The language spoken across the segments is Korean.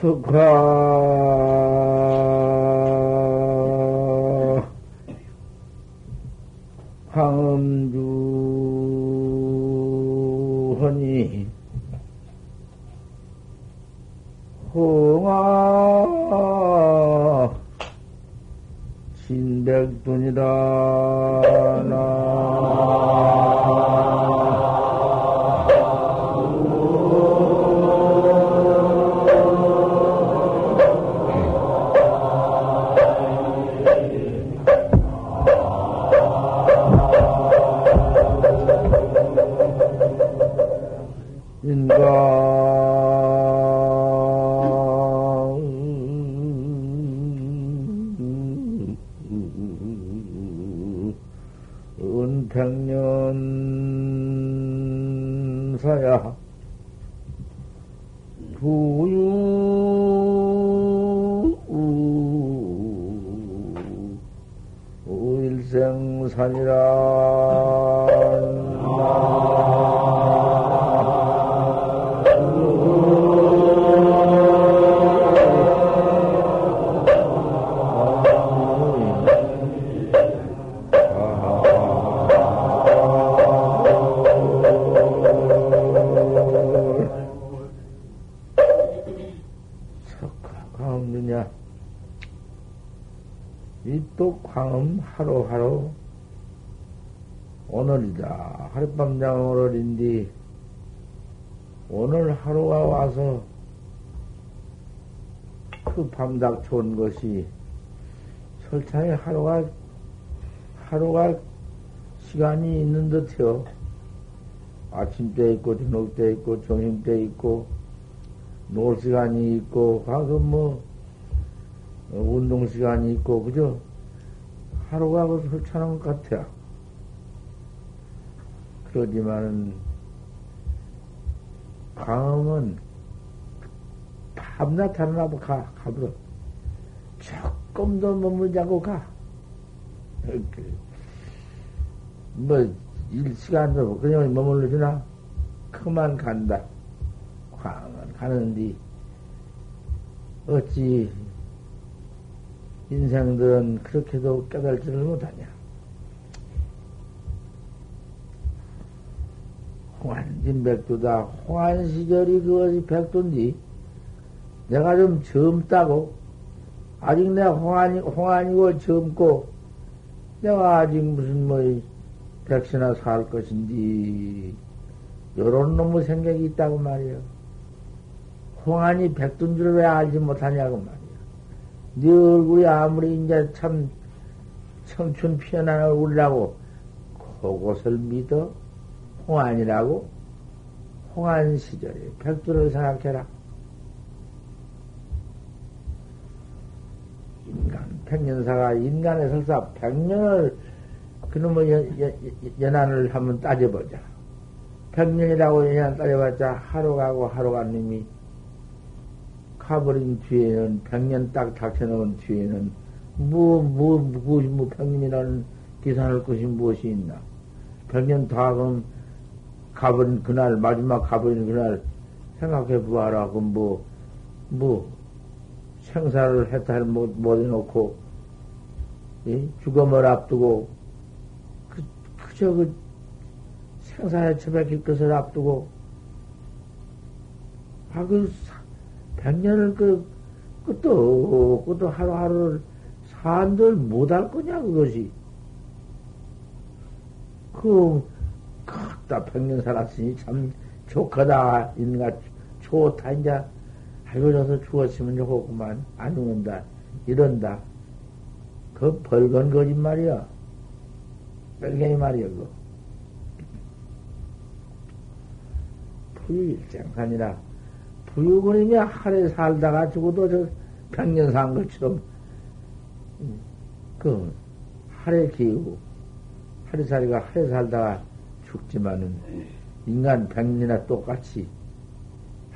석화 황음주 허니 홍아 진백둔이다 은 백 또 광음 하루하루 오늘이다. 하룻밤장 오늘인데 오늘 하루가 와서 그 밤닥 좋은 것이 설탕에 하루가 하루가 시간이 있는 듯해요. 아침 때 있고 저녁 때 있고 점심 때 있고 놀 시간이 있고 가서 뭐 어, 운동 시간이 있고 그죠? 하루가 그 설치하는 것 같아요. 그러지만은 강음은 밤낮 하나 가 가버려. 조금 더 머물자고 가. 그, 뭐 일시간도 그냥 머물러 주나? 그만 간다. 광은 가는디 어찌 인생들은 그렇게도 깨달지를 못하냐. 홍안진 백두다. 홍안 시절이 그것이 백두인지 내가 좀 젊다고 아직 내가 홍안이 홍안이고 젊고 내가 아직 무슨 뭐 백시나 살 것인지 요런 놈의 생각이 있다고 말이야. 홍안이 백두인 줄 왜 알지 못하냐고 말이야. 네 얼굴이 아무리 이제 참 청춘 피어난 얼굴이라고 그것을 믿어 홍안이라고 홍안 시절에 백두를 생각해라. 인간 백년사가 인간의 설사 백년을 그놈의 연, 연, 연한을 한번 따져보자. 백년이라고 연한 따져봤자 하루 가고 하루 간 놈이 가버린 뒤에는 백년 딱 닥쳐놓은 뒤에는 뭐, 뭐, 무엇이 뭐 백년이라는 계산할 것이 무엇이 있나? 백년 다 그럼 가버린 그날, 마지막 가버린 그날 생각해 보아라. 그럼 뭐, 뭐, 생사를 해탈 못, 못 해놓고, 예? 죽음을 앞두고, 그, 그저 그 생사에 처박힐 것을 앞두고, 아, 그, 백년을 그, 끝도, 끝도 하루하루를 산들 못할 거냐, 그것이. 그, 크다, 백년 살았으니 참 좋거다, 인가, 좋다, 이제. 아이고, 저서 죽었으면 좋겠구만. 안 죽는다. 이런다. 그 벌건 거짓말이야. 뺄갱이 말이야, 그거. 부유일장하니라. 부유군이면 하루에 살다가 죽어도 저 백년 산 것처럼, 그, 하루에 기우고, 하루살이가 하루에 살다가 죽지만은, 인간 백년이나 똑같이,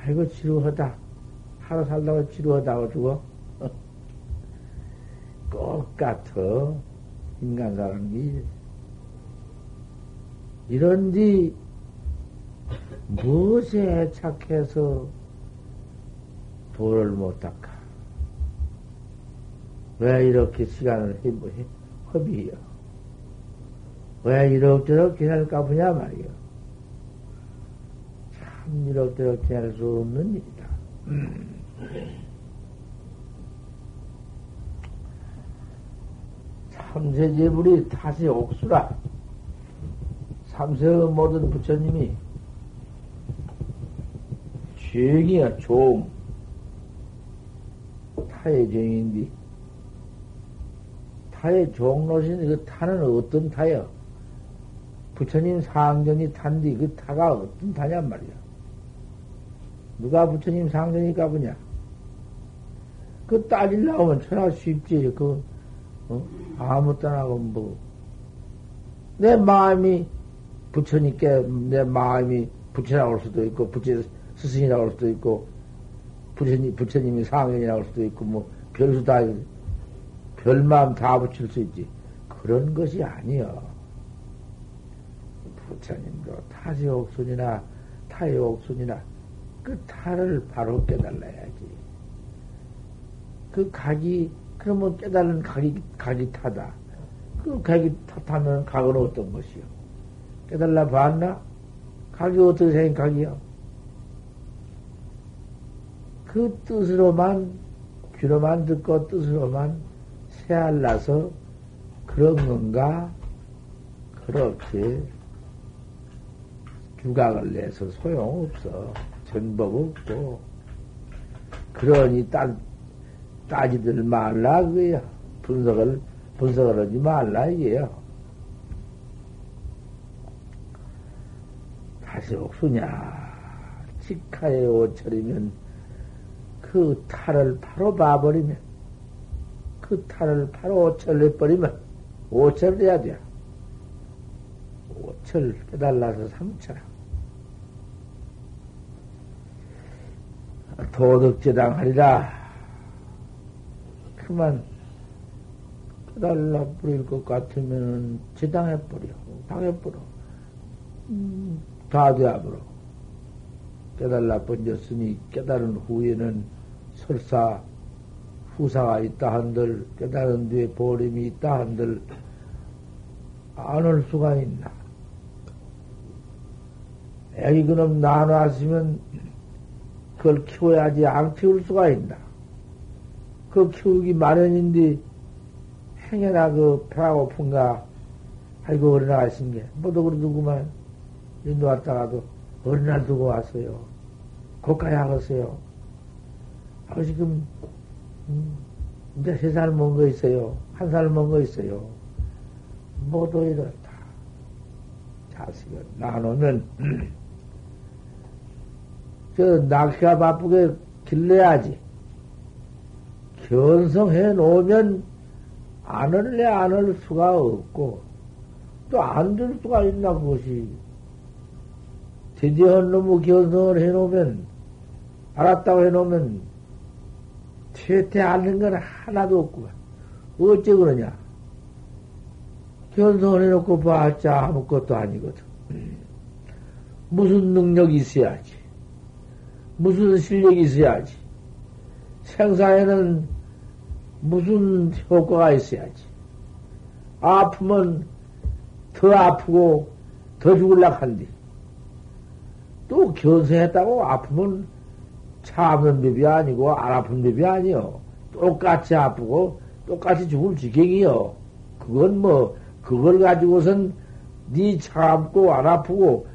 아이고, 지루하다. 하루 살다가 지루하다고 죽어? 똑같아. 인간사라는 게. 이런뒤 무엇에 착해서 도를 못 닦아. 왜 이렇게 시간을 허비해요? 왜 이럭저럭 지낼까 보냐 말이요. 참 이럭저럭 지낼 수 없는 일이다. 삼세제불이 다시 옥수라. 삼세의 모든 부처님이 죄기야 종 타의 종인데 타의 종로신 그 타는 어떤 타요? 부처님 상전이 탄디 그 타가 어떤 타냔 말이야. 누가 부처님 상전이 가보냐? 그 따질라고 하면 천하 쉽지. 그, 어? 아무 때나고 뭐. 내 마음이 부처님께 내 마음이 부처라고 할 수도 있고, 부처 스승이라고 할 수도 있고, 부처님, 부처님이 상현이라고 할 수도 있고, 뭐, 별수 다, 별 마음 다 붙일 수 있지. 그런 것이 아니여. 부처님도 타지 옥순이나 타의 옥순이나 그 타를 바로 깨달아야지. 그 각이, 그러면 깨달은 각이, 각이 타다. 그 각이 타면 각은 어떤 것이요? 깨달라 봤나? 각이 어떻게 생긴 각이요? 그 뜻으로만, 귀로만 듣고 뜻으로만 새알라서 그런 건가? 그렇게 주각을 내서 소용없어. 전법 없고. 그러니 따, 따지들 말라, 그거야. 분석을, 분석을 하지 말라, 이게요. 다시 옥수냐. 직하에 오철이면 그 탈을 바로 봐버리면, 그 탈을 바로 오철내버리면, 오철 돼야 돼. 오철 깨달라서 삼철. 도덕제당 하리라. 그만 깨달라 버릴 것 같으면 제당해 버려. 당해 버려. 음, 다 되어 버려. 깨달라 번졌으니 깨달은 후에는 설사 후사가 있다 한들 깨달은 뒤에 보림이 있다 한들 안 올 수가 있나. 애기 그놈 나눠왔으면 그걸 키워야지 안 키울 수가 있나. 그 키우기 마련인데 행여나 그 배가 고픈가 아이고 어린아가 있은 게 뭐도 그러더구만 인도 왔다가도 어린아 두고 왔어요. 고가야 하겠어요. 아 지금 음, 이제 세 살 먹은 거 있어요. 한 살 먹은 거 있어요. 모두 이렇다. 자식을 나누면 저 낚시가 바쁘게 길러야지. 견성해 놓으면 안 할래 안할 수가 없고 또 안 될 수가 있나 그것이 대대한 놈의 견성을 해 놓으면 알았다고 해 놓으면 퇴퇴 않는 건 하나도 없고 어째 그러냐 견성을 해 놓고 봤자 아무것도 아니거든 무슨 능력이 있어야지 무슨 실력이 있어야지. 생사에는 무슨 효과가 있어야지. 아프면 더 아프고 더 죽을락 한디. 또 견성했다고 아프면 참는 법이 아니고 안 아픈 법이 아니요. 똑같이 아프고 똑같이 죽을 지경이요. 그건 뭐 그걸 가지고선 네 참고 안 아프고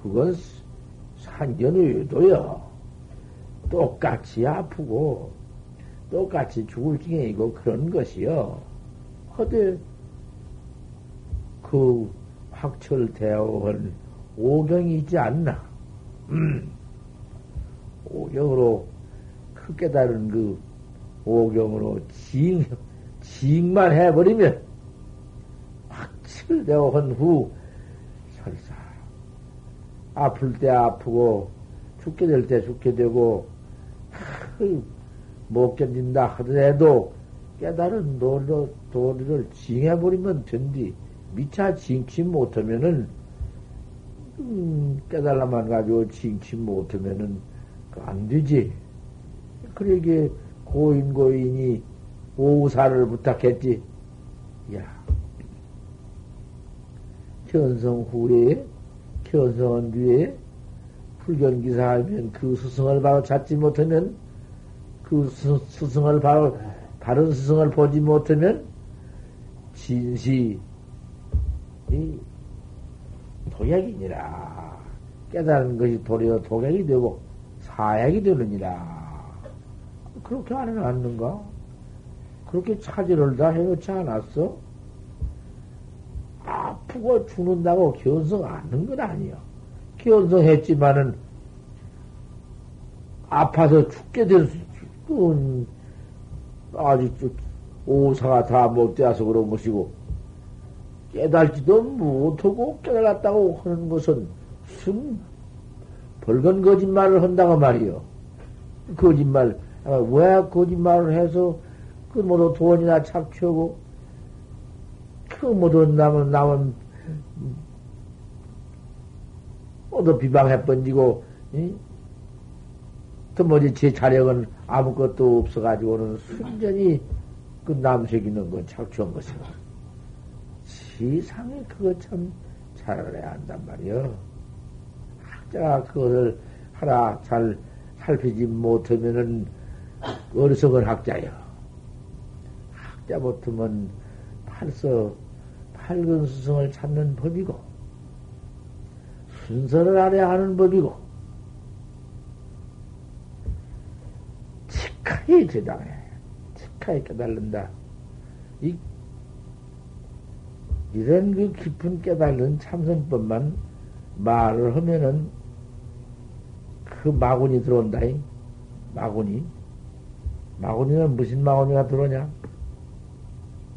그건 산견의도요. 똑같이 아프고 똑같이 죽을 지경이고 그런 것이요. 허대 그 확철대오한 오경이 있지 않나? 음. 오경으로 그 깨달은 그 오경으로 지잉, 지잉만 해버리면 확철대오한 후 설사 아플 때 아프고 죽게 될 때 죽게 되고 못 견딘다 하더라도 깨달은 도리를, 도리를 징해버리면 된디. 미차 징치 못하면은, 음, 깨달라만 가지고 징치 못하면은, 안 되지. 그러게 고인 고인이 오사를 부탁했지. 야, 견성 후에, 견성은 뒤에 불견기사 하면 그 스승을 바로 찾지 못하면 그 스, 스승을 바로 다른 스승을 보지 못하면 진시 이 도약이니라 깨달은 것이 도리어 도약이 되고 사약이 되느니라 그렇게 안 해놨는가? 그렇게 차지를 다 해놓지 않았어? 아프고 죽는다고 견성 않는 건 아니야. 견성했지만은 아파서 죽게 될 수, 아직 오사가 다 못 되어서 그런 것이고, 깨달지도 못하고 깨달았다고 하는 것은 무슨 벌건 거짓말을 한다고 말이요. 거짓말, 아, 왜 거짓말을 해서 그 모두 돈이나 착취하고 그 모두 남은 남은 모두 비방해 번지고 또 뭐지 제 자력은 아무것도 없어가지고는 순전히 그 남색이는 건 착취한 것이고 세상에 그거 참 잘해야 한단 말이요. 학자가 그거를 하나 잘 살피지 못하면은 어리석은 학자요. 학자 못하면 팔서 팔근 수성을 찾는 법이고 순서를 알아야 하는 법이고 직하게 대당해 직하게 깨달는다. 이 이런 그 깊은 깨달은 참선법만 말을 하면은 그 마군이 들어온다잉. 마군이. 마구니는 무슨 마구니가 들어오냐?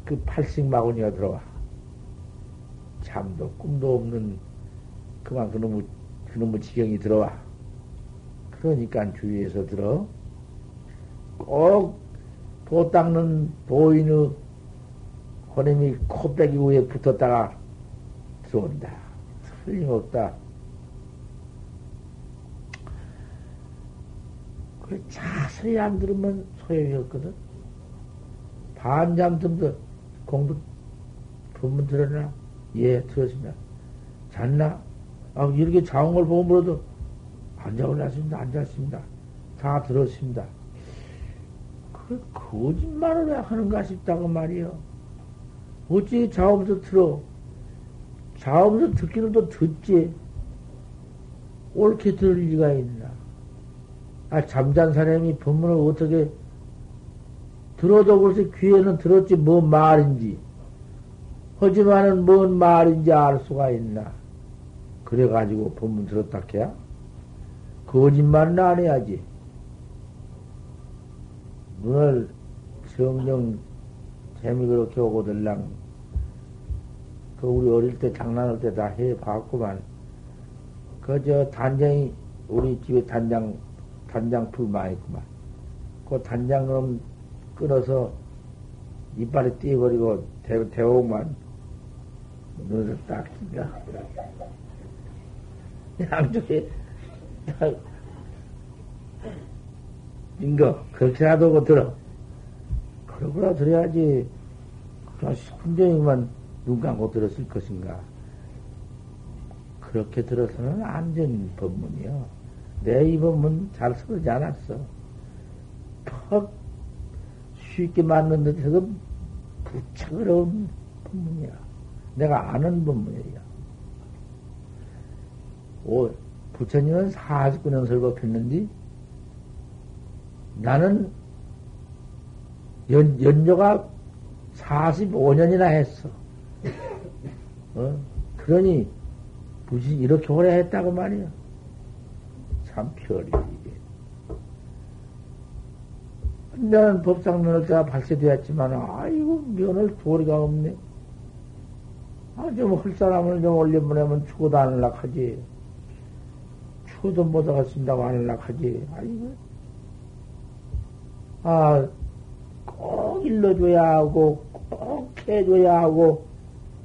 그 팔식 마구니가 들어와. 잠도 꿈도 없는 그만 그놈의, 그놈의 지경이 들어와. 그러니까 주위에서 들어. 꼭 도 닦는 도인의 혼임이 코빼기 위에 붙었다가 들어온다. 틀림없다. 그 자세히 안 들으면 소용이 없거든. 반잠 듬도 공부, 본문 들었나? 예, 들었습니다. 잤나? 아, 이렇게 자온 걸 보고 물어도 안 자고 났습니다. 안 잤습니다. 다 들었습니다. 그 거짓말을 왜 하는가 싶다고 말이요. 어찌 자오면서 들어? 자오면서 듣기는 또 듣지. 옳게 들을 리가 있나? 아, 잠잔 사람이 법문을 어떻게 들어도 글쎄 귀에는 들었지 뭔 말인지. 하지만은 뭔 말인지 알 수가 있나. 그래가지고 법문 들었다 해야? 거짓말은 안 해야지. 눈을 정정 재미 그렇게 오고들랑. 그 우리 어릴 때 장난할 때 다 해봤구만. 그 저 단장이 우리 집에 단장 단장 풀 많이 있구만. 그 단장 그럼 끊어서 이빨에 띄어버리고 대, 대오만 눈을 딱 낀다. 양쪽에 인거 그렇게라도 고 들어. 그러고라 들어야지. 그냥 순정이만 눈 감고 들었을 것인가. 그렇게 들어서는 안전 법문이요. 내 입음은 잘 서르지 않았어. 퍽 쉽게 맞는 듯해도 부쩍 어려운 법문이야. 내가 아는 법문이야. 오, 부처님은 49년 설법했는데 나는 연, 연조가 45년이나 했어. 어? 그러니, 무슨 이렇게 오래 했다고 말이야. 참 이게. 면은 법상 면을 때가 발세되었지만, 아이고, 면을 도리가 없네. 아, 좀, 할 사람을 좀 올려보내면 죽어도 안 할락하지. 죽어도 못 하겠습니다고 안 할락하지. 아이고. 아, 꼭 일러줘야 하고, 꼭 해줘야 하고,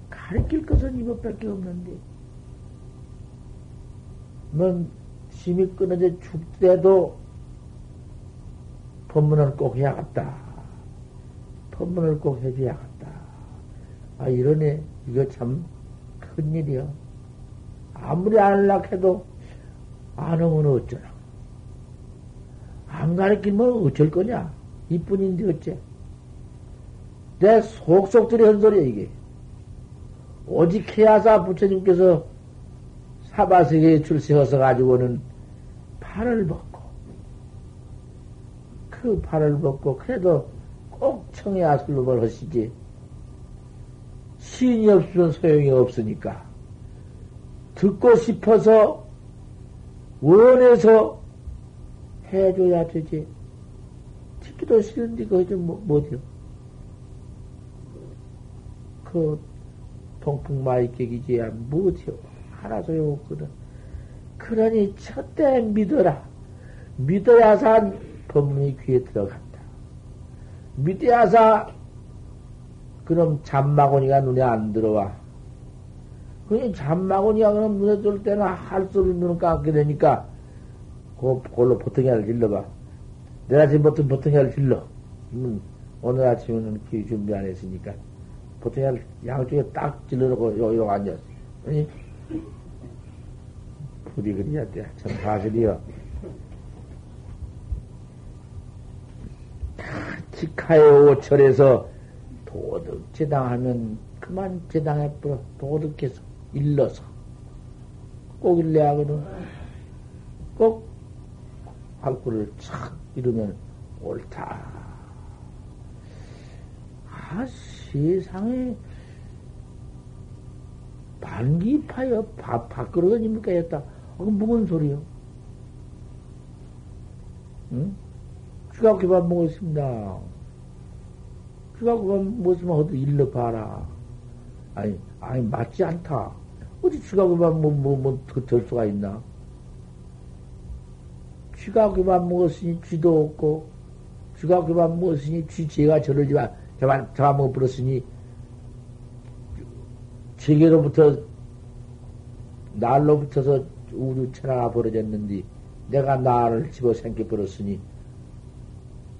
가르칠 것은 이것밖에 없는데. 넌 심이 끊어져 죽대도 법문을 꼭 해야겠다. 법문을 꼭 해줘야겠다. 아, 이러네. 이거 참 큰일이요. 아무리 안락 해도 안 오면 어쩌나. 안 가르치면 어쩔 거냐? 이뿐인데 어째? 내 속속들이 한 소리야, 이게. 오직 해야사 부처님께서 사바세계에 출세해서 가지고는 팔을 벗고, 그 팔을 벗고, 그래도 꼭 청해야술로벌 하시지. 시인이 없으면 소용이 없으니까. 듣고 싶어서, 원해서 해줘야 되지. 듣기도 싫은데, 그거 좀 뭐, 못해요. 그, 동풍마이격이지야 못해요. 하나 소용없거든. 그러니 첫째 믿어라. 믿어야사 법문이 귀에 들어간다. 믿어야사 그럼 잠마고니가 눈에 안 들어와. 그니 잠마고니가 그럼 눈에 들을 때는 할 소리 눈을 감게 되니까 그, 그걸로 보통이를 질러봐. 내가 지금부터 보통이를 질러. 음, 오늘 아침에는 귀 준비 안 했으니까 보통이를 양쪽에 딱 질러놓고 요, 요 앉았어. 부디 그리야 돼. 참 사실이여. 직하의 오철에서 도덕 제당하면 그만 제당해버려. 도덕해서, 일러서. 꼭 일러야 하거든. 꼭 활구를 착 이루면 옳다. 아, 세상에 반기파여 밥그릇입니까 했다. 어, 무슨 소리요? 응? 쥐가 그밥 먹었습니다. 쥐가 그밥 먹었으면 어디 일러 봐라. 아니, 아니, 맞지 않다. 어디 쥐가 그밥 뭐, 뭐, 뭐, 될 수가 있나? 쥐가 그밥 먹었으니 쥐도 없고, 쥐가 그밥 먹었으니 쥐 제가 저러지 마, 저만, 저만 먹어버렸으니, 제게로부터, 날로부터서 우주 천하가 벌어졌는데, 내가 나를 집어 생겨 버렸으니,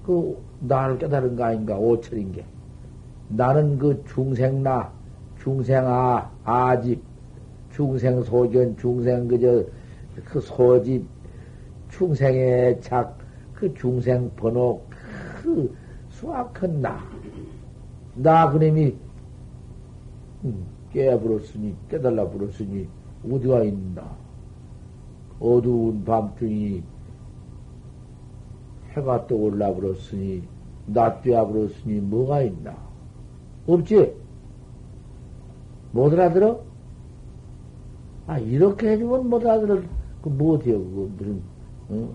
그, 나를 깨달은 거 아닌가, 오철인 게. 나는 그 중생나, 중생아, 아집, 중생 소견, 중생 그저, 그 소집, 중생의 작, 그 중생 번호, 그 수악한 나. 나 그놈이, 음, 깨버렸으니, 깨달라 버렸으니, 어디가 있나. 어두운 밤중이 해가 떠올라 버렸으니, 낮되어 버렸으니, 뭐가 있나. 없지? 못 알아들어? 아, 이렇게 해주면 못 알아들어. 그, 뭐어때요 그거, 무슨, 어?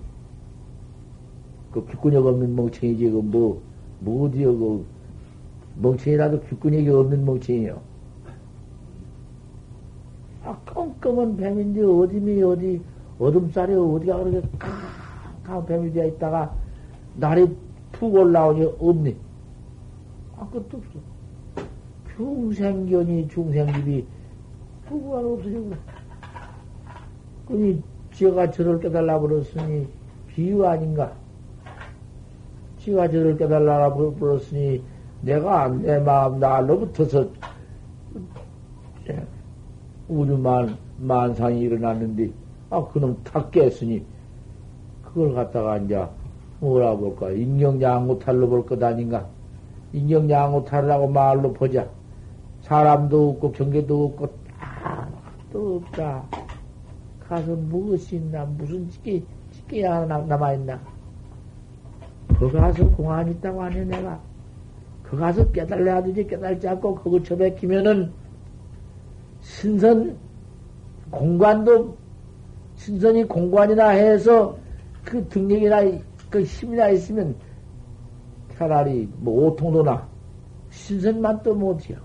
그, 귓근육 없는 멍청이지, 그, 뭐, 뭐 어디요, 그, 멍청이라도 귓근육이 없는 멍청이요. 아, 껌껌한 뱀인데, 어디미, 어디, 어둠살이 어디가 그렇게 캄캄 뱀이 되어 있다가, 날이 푹 올라오니 없니? 아, 그것도 없어. 중생견이 중생집이 부부가 없어지고 그니 지가 저를 깨달라 버렸으니 비유 아닌가? 지가 저를 깨달라 버렸으니 내가 내 마음 날로부터서 우주만 만상이 일어났는데 아 그놈 탁 깼으니 그걸 갖다가 이제 뭐라 볼까 인경양구탈로 볼 것 아닌가? 인경양구탈이라고 말로 보자. 사람도 없고 경계도 없고 아무도 없다. 가서 무엇이 있나 무슨 짓기 짓기 하나 남아있나. 그 가서 공안 있다고 하네 내가. 그 가서 깨달아야 되지 깨달지 않고 그거 처박히면은 신선 공관도 신선이 공관이나 해서 그 등력이나 그 힘이나 있으면 차라리 뭐 오통도나 신선만 또 못해요.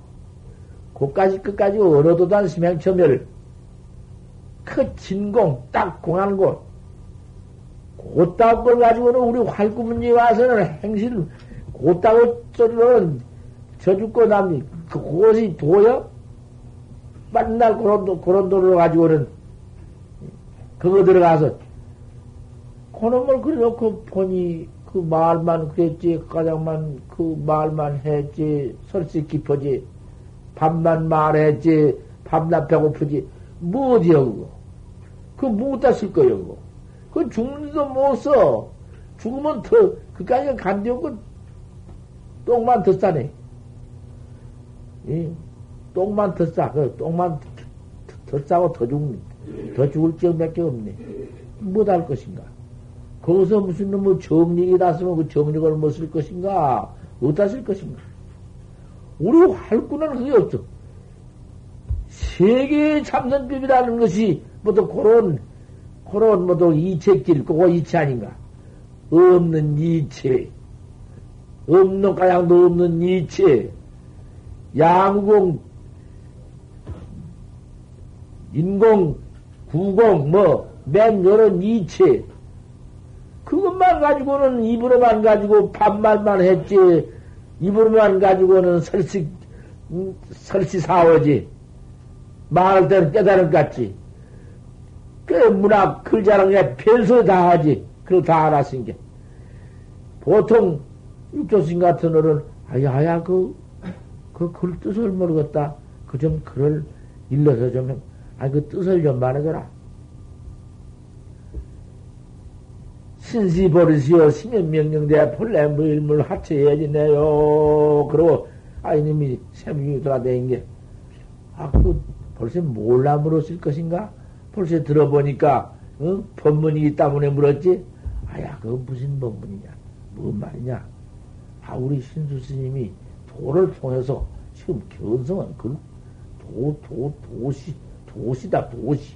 고까지 끝까지 얼어도단 심행처멸 그 진공 딱 공한 곳 곧다고 걸 가지고는 우리 활구문지 와서는 행실 곧다고 소리로는 저 죽고 남니 그곳이 도여 만날 그런 도 그런 도를 가지고는 그거 들어가서 그놈을 그려놓고 보니 그그 말만 그랬지, 가장만 그 말만 했지, 설식 깊어지, 밥만 말했지, 밥나 배고프지, 뭐 어디야, 그거? 그거 무엇다 쓸 거야, 그거? 그 죽는지도 못 써. 죽으면 더, 그까지 간디 없고, 똥만 더 싸네. 예? 똥만 더 싸. 그 똥만 더, 더 싸고 더 죽는, 더 죽을 지역밖에 없네. 못할 것인가? 거기서 무슨 놈의 정력이 났으면 그 정력을 못 쓸 것인가? 어디다 쓸 것인가? 우리 활구는 그게 없어. 세계의 참선법이라는 것이 뭐또 그런, 그런 뭐또 이체길, 그거 이체 아닌가? 없는 이체. 없는 가양도 없는 이체. 양공, 인공, 구공, 뭐, 맨 여러 이체. 그것만 가지고는 입으로만 가지고 반말만 했지, 입으로만 가지고는 설식, 음, 설치사오지. 말할 때는 깨달은 것 같지. 그 문학 글자랑에 별소 다 하지. 그걸 다 알았은 게. 보통 육조신 같은 어른, 아야야, 그, 그 글 뜻을 모르겠다. 그 좀 글을 일러서 좀, 아, 그 뜻을 좀 말해줘라. 신시 버릇이요, 심연 명령대 본래 무일물 하체해야지네요. 그러고, 아이님이 샘중이 돌아다닌 게, 아, 그, 벌써 몰라 물었을 것인가? 벌써 들어보니까, 응? 법문이기 때문에 물었지? 아야, 그건 무슨 법문이냐? 뭔 말이냐? 아, 우리 신수 스님이 도를 통해서 지금 견성은 그, 도, 도, 도시, 도시다, 도시.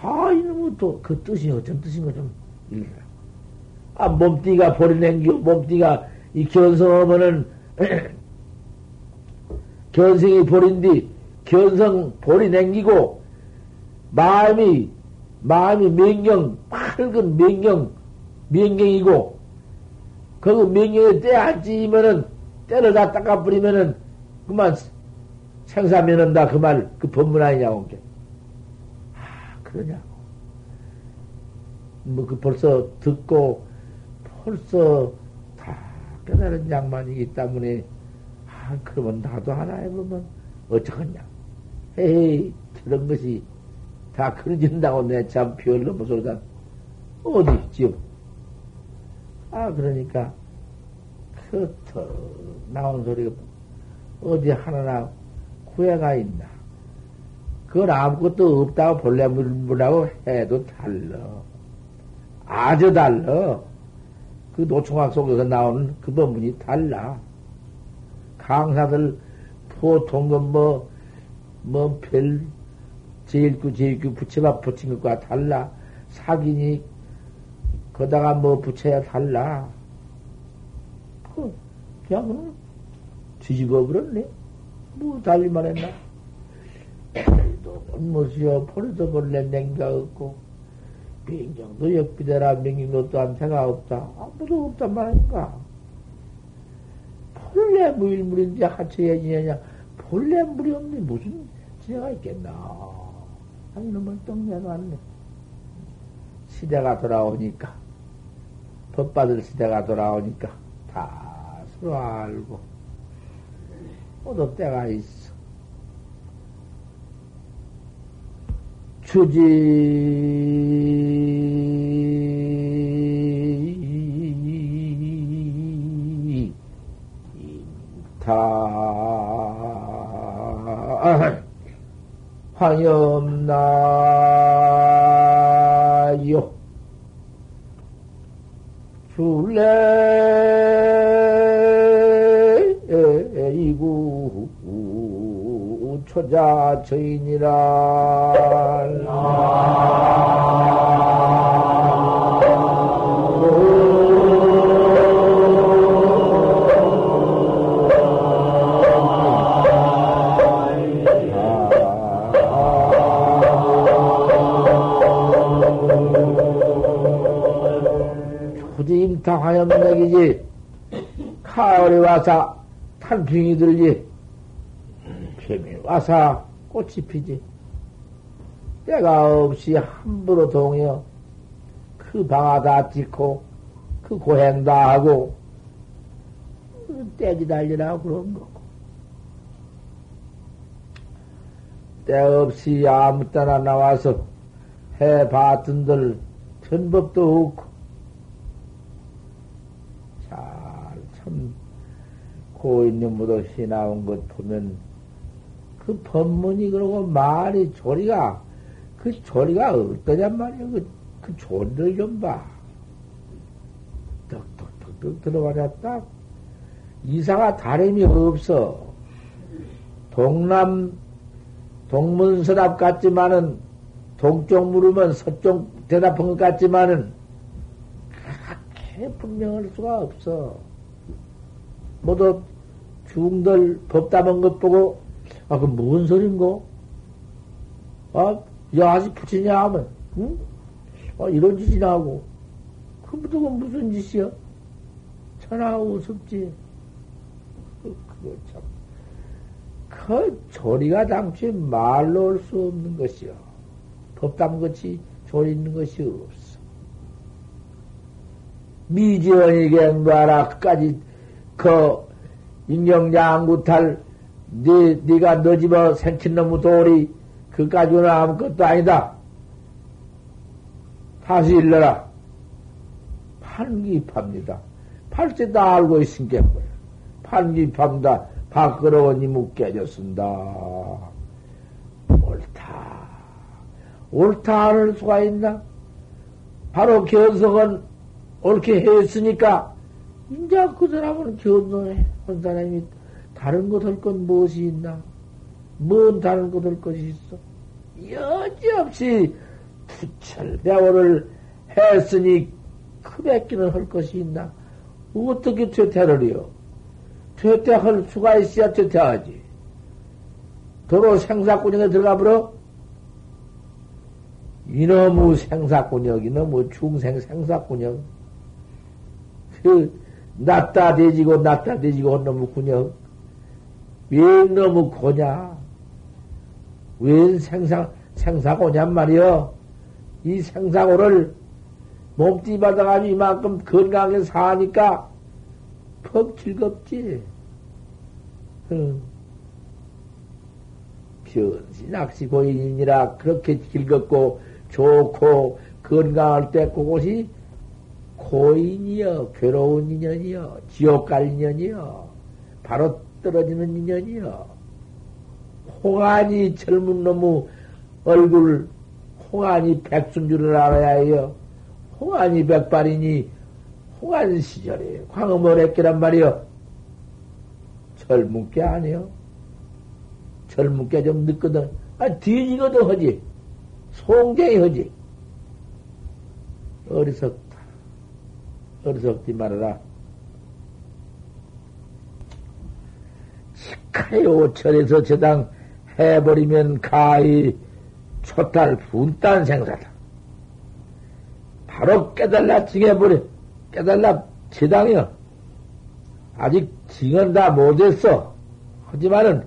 아, 이놈의 또, 그 뜻이 어떤 뜻인가 좀 읽어라. 아, 몸띠가 버리낸겨, 몸띠가 이 견성하면은, 견성이 버린 뒤 견성 볼이 냉기고 마음이 마음이 명경 밝은 명경 명경이고 그 명경에 때 앉으면은 때를 다 닦아버리면은 그만 생사면한다 그 말 그 법문 아니냐고 아 그러냐고 뭐 그 벌써 듣고 벌써 다 깨달은 양반이기 때문에 아, 그러면 나도 하나 해보면 어쩌겠냐. 에이, 저런 것이 다 그려진다고 내 참 별로 무소리다. 어디, 지금? 아, 그러니까, 그, 터, 나온 소리가 어디 하나나 후회가 있나. 그건 아무것도 없다고 본래 물으라고 해도 달러. 아주 달러. 그 노총학 속에서 나오는 그 법문이 달라. 강사들 보통은 뭐, 뭐, 별, 제일구, 제일구 붙여봐 붙인 것과 달라. 사기니, 거다가 뭐 붙여야 달라. 그, 그냥, 뒤집어 버렸네. 뭐, 달리만 했나? 도 못이여, 포리도 벌레 냉가 없고, 비행정도 역비대라 명령도 또한 태가 없다. 아무도 없단 말인가? 본래 무일물인데 하체에 지냐냐. 본래 물이 없니 무슨 지혜가 있겠나. 아니, 놈을 떡 내놨네. 시대가 돌아오니까, 법 받을 시대가 돌아오니까, 다 서로 알고, 모두 때가 있어. 주지, 다. 화염나요. 줄래 초자 저인이라 다 화염맥이지. 가을에 와서 탄풍이 들지. 봄이 와서 꽃이 피지. 때가 없이 함부로 동여. 그 방아 다 찍고, 그 고행 다 하고, 떼지 달리라 그런 거고. 때 없이 아무 때나 나와서 해 봤던들 전법도 없고, 잘, 참, 고인님보다시 나온 것 보면, 그 법문이 그러고 말이 조리가, 그 조리가 어떠냔 말이야. 그, 그 조리를 좀 봐. 뚝뚝뚝뚝 들어가자 이사가 다름이 없어. 동남, 동문서답 같지만은, 동쪽 물으면 서쪽 대답한 것 같지만은, 그렇게 분명할 수가 없어. 모두 중들 법담한 것 보고, 아, 그뭔 소린고? 아, 야, 아직 붙이냐 하면, 응? 아, 이런 짓이나 하고. 그, 무슨, 무슨 짓이야? 천하 우습지. 그, 그거 참. 그 조리가 당초에 말로 올 수 없는 것이요. 법담같이 조리 있는 것이 없어. 미지원이 갱도하라 끝까지 그 인경장구탈 네, 네가 너 집어 생친 놈의 돌이 그까지는 아무것도 아니다. 다시 일러라. 판기팝니다. 팔째 다 알고 있으니까 뭐야. 판기팝니다. 밖으로 니무 깨졌습니다. 옳다. 옳다 할 수가 있나? 바로 견성은 옳게 했으니까, 이제 그 사람은 견성해. 한 사람이 다른 것 할 건 무엇이 있나? 뭔 다른 것 할 것이 있어? 여지없이 부철대오를 했으니 크뵙기는 할 것이 있나? 어떻게 퇴퇴를요? 퇴퇴할 수가 있어야 퇴퇴하지. 도로 생사꾼역에 들어가 버려? 이놈의 생사꾼역, 이놈의 중생 생사꾼역. 그, 낫다 대지고, 낫다 대지고 한 놈의 군역. 왜 너무 고냐? 왜 생사, 생사고냔 말이여? 이 생사고를 몸띠 받아가지고 이만큼 건강하게 사니까 퍽 즐겁지. 응. 변시 낚시 고인이라 그렇게 즐겁고 좋고 건강할 때 그곳이 고인이여, 괴로운 인연이여, 지옥 갈 인연이여, 바로 떨어지는 인연이여. 홍안이 젊은 놈의 얼굴, 홍안이 백순 줄을 알아야 해요. 홍안이 백발이니, 홍안 시절에 광음을 했기란 말이요. 젊은 게 아니요. 젊은 게 좀 늦거든. 아, 뒤지거든 하지. 송갱이 하지. 어리석다. 어리석지 말아라. 시카요철에서 저당 해버리면 가히 초탈 분단 생사다. 바로 깨달라 징해버려. 깨달라 제당이여. 아직 징은 다 못했어. 하지만은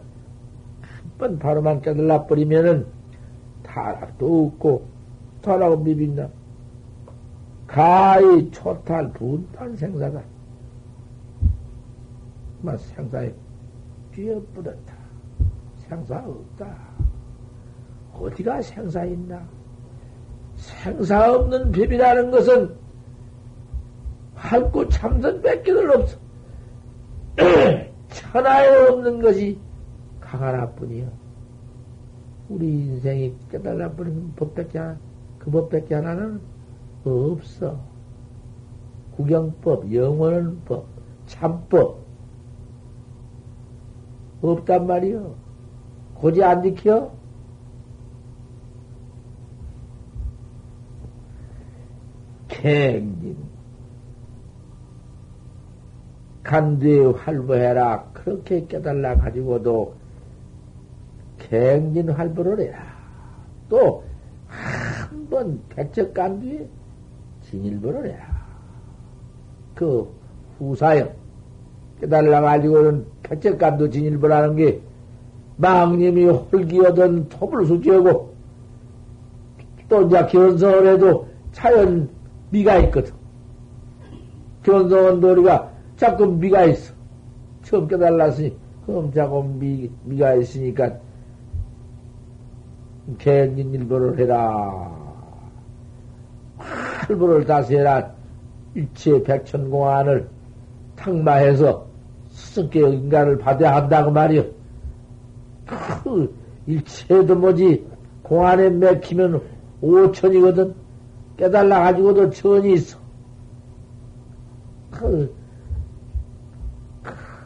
한 번 바로만 깨달라 버리면은 타락도 없고 타락은 비빈다. 가히 초탈 분단 생사다. 막 생사에 뛰어뿌렸다. 생사 없다. 어디가 생사 있나? 생사 없는 법이라는 것은 할구 참선 뺏기들 없어. 천하에 없는 것이 강하나뿐이요. 우리 인생이 깨달아 버리는 법밖에 하나, 그 법밖에 하나는 없어. 구경법, 영원한 법, 참법, 없단 말이요. 고지 안 지켜? 갱진. 간두에 활보해라. 그렇게 깨달라 가지고도 갱진 활보를 해라. 또, 한 번 백척 간두에 진일보를 해라. 그 후사형. 깨달라 가지고는 백척간도 진일보라는 게 망님이 홀기어던 톱을 수지하고 또 이제 견성을 해도 차연 미가 있거든. 견성은 도리가 자꾸 미가 있어. 처음 깨달았으니, 그럼 자꾸 미, 미가 있으니까, 개인 일보를 해라. 활보를 다스해라. 일체 백천공안을 탕마해서 스승께 인가를 받아야 한다고 말이요. 그 일체도 뭐지 공안에 맥히면 오천이거든. 깨달라 가지고도 천이 있어. 그,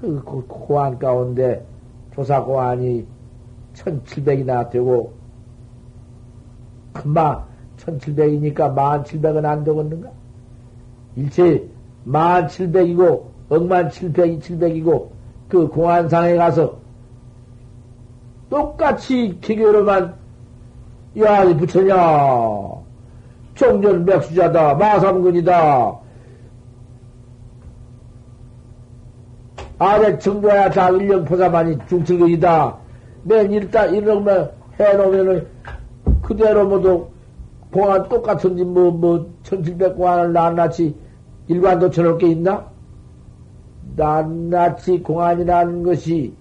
그 공안 가운데 조사 공안이 천칠백이나 되고 금방 천칠백이니까 만칠백은 안 되겠는가? 일체 만칠백이고 억만 칠백이 칠백이고 그 공안상에 가서 똑같이 기계로만 야 부처냐? 종전 백수자다 마삼근이다. 아래 정도야 다 일령 포사만이 중칠근이다. 맨 일단 이러면 해놓으면은 그대로 모두 공안 똑같은지 뭐, 뭐, 천칠백 공안을 낱낱이 일반도 쳐놓을 게 있나? 낱낱이 공안이라는 것이,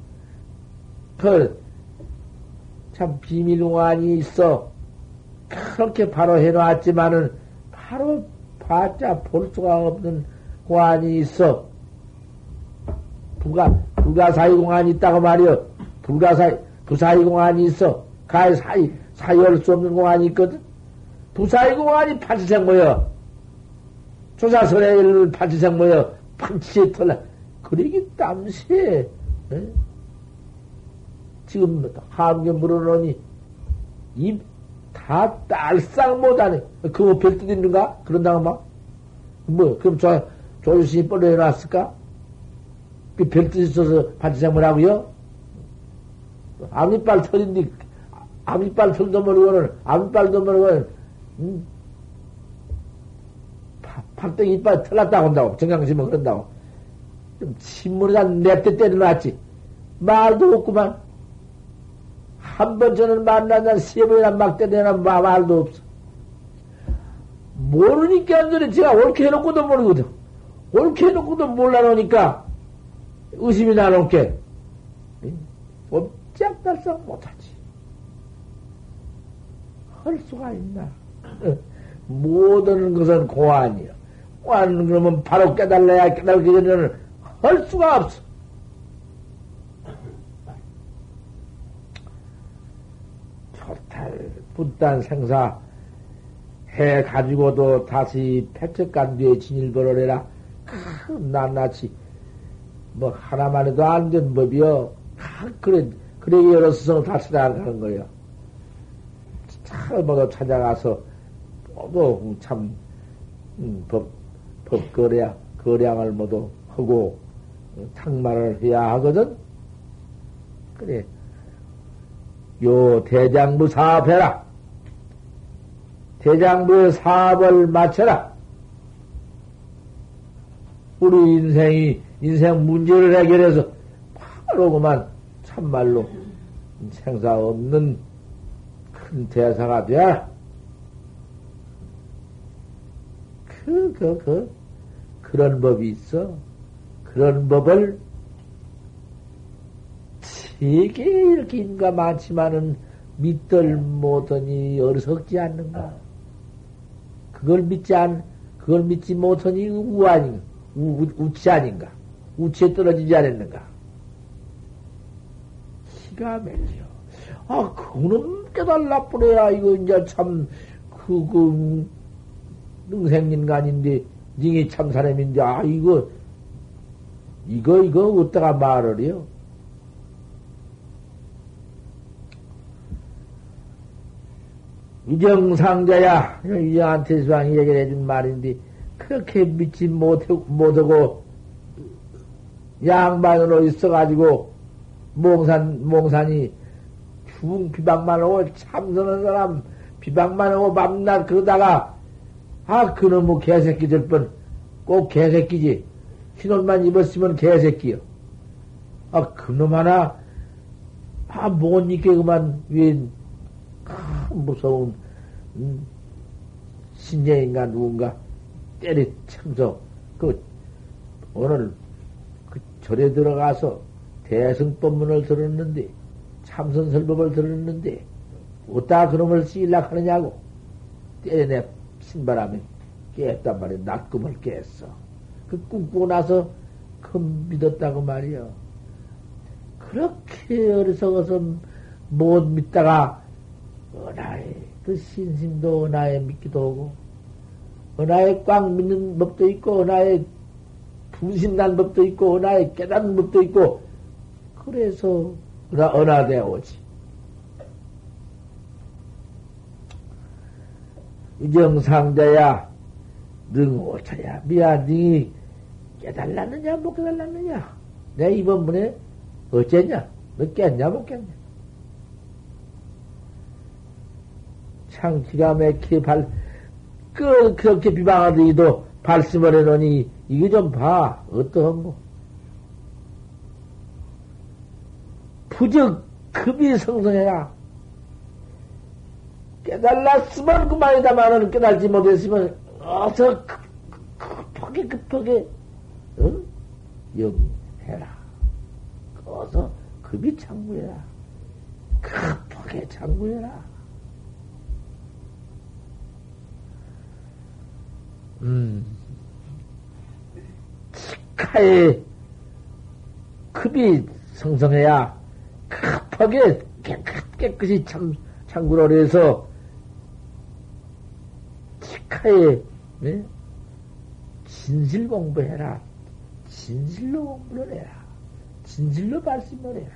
그, 참 비밀 공안이 있어. 그렇게 바로 해놨지만은, 바로 봤자 볼 수가 없는 공안이 있어. 불가, 불가사의 공안이 있다고 말이여. 불가사의, 부사의 공안이 있어. 가의 사이, 사이할 수 없는 공안이 있거든. 부사의 공안이 판치생 모여. 조사설의 일을 판치생 모여. 판치에 털라. 그러기 땀새. 에? 지금 함께 물어놓으니 입 다 딸싹 못하네. 그거 별 뜻 있는가? 그런다고 막. 뭐, 그럼 저, 조유신이 뻘로 해놨을까? 그 별뜻 있어서 판치생 뭐라고요? 앞니빨 털인데, 앞니빨 털도 모르고는, 앞니빨도 모르고는, 음, 팍떡이 이빨 털났다고 한다고. 정강심은 그런다고. 좀 신문에다 냅대 때려놨지. 말도 없구만. 한 번 저는 만나자 세 번이나 막 때려놔 말도 없어. 모르니까 안 되네. 제가 옳게 해놓고도 모르거든. 옳게 해놓고도 몰라놓으니까 의심이 나놓게. 꼼짝달싹 못하지. 할 수가 있나. 모든 것은 고안이요. 고안 그러면 바로 깨달아야 깨달기 전에는 할 수가 없어. 토탈 분단 생사 해 가지고도 다시 패척간 뒤에 진일보를 해라. 큰 낱낱이 뭐 하나만 해도 안 된 법이요. 그래 그래 여러 스승을 다 찾아가는 거예요. 잘 모두 찾아가서 모두 참 음, 법, 법거래, 거량을 모두 하고 탕말을 해야 하거든. 그래. 요 대장부 사업해라. 대장부의 사업을 마쳐라. 우리 인생이, 인생 문제를 해결해서 바로 그만 참말로 생사 없는 큰 대사가 되어라. 그, 그, 그, 그런 법이 있어. 그런 법을 세계 이렇게 인가 많지만은 믿들 못하니 어리석지 않는가? 그걸 믿지 않, 그걸 믿지 못하니 우 아닌가? 우, 우치 아닌가? 우치에 떨어지지 않았는가? 기가 막혀. 아, 그놈 깨달라 뿌려야, 이거 이제 참, 그, 그, 능생인간인데, 닝이 참 사람인데, 아, 이거, 이거, 이거, 어디다가 말을 해요? 위정상자야, 위정한테 수왕이 얘기를 해준 말인데, 그렇게 믿지 못하고, 양반으로 있어가지고, 몽산, 몽산이 죽 비방만 하고 참선한 사람 비방만 하고 밤낮 그러다가 아 그놈의 개새끼 될 뻔 꼭 개새끼지 흰옷만 입었으면 개새끼요 아 그놈 하나 아 못 입게 그만 웬 무서운 음, 신녀인가 누군가 때리 참석, 그, 오늘 그 절에 들어가서 대승법문을 들었는데, 참선설법을 들었는데, 어디다 그놈을 쓰일라 하느냐고, 때려내 신바람에 깼단 말이야. 낙금을 깼어. 그 꿈꾸고 나서 그 믿었다고 말이야. 그렇게 어리석어서 못 믿다가, 은하에, 그 신심도 은하에 믿기도 하고, 은하에 꽉 믿는 법도 있고, 은하에 분심난 법도 있고, 은하에 깨닫는 법도 있고, 그래서 은하, 은하되어 오지. 이정상자야, 능오차야, 미안, 니 깨달았느냐, 못 깨달았느냐? 내 이번 문에 어쨌냐? 너 깼냐, 못 깼냐? 참 기가 막히게 발, 그, 그렇게 비방하더니도 발심을 해놓으니, 이게 좀 봐. 어떠한 거. 부적 급이 성성해야. 깨달았으면 그만이다마는 깨달지 못했으면, 어서 급하게 급하게, 어? 여기 해라. 어서 급이 창구해라. 급하게 창구해라. 음, 치카의 급이 성성해야 급하게 깨끗, 깨끗이 참, 참구를 해서 치카의 네? 진실 공부해라. 진실로 공부를 해라. 진실로 말씀을 해라.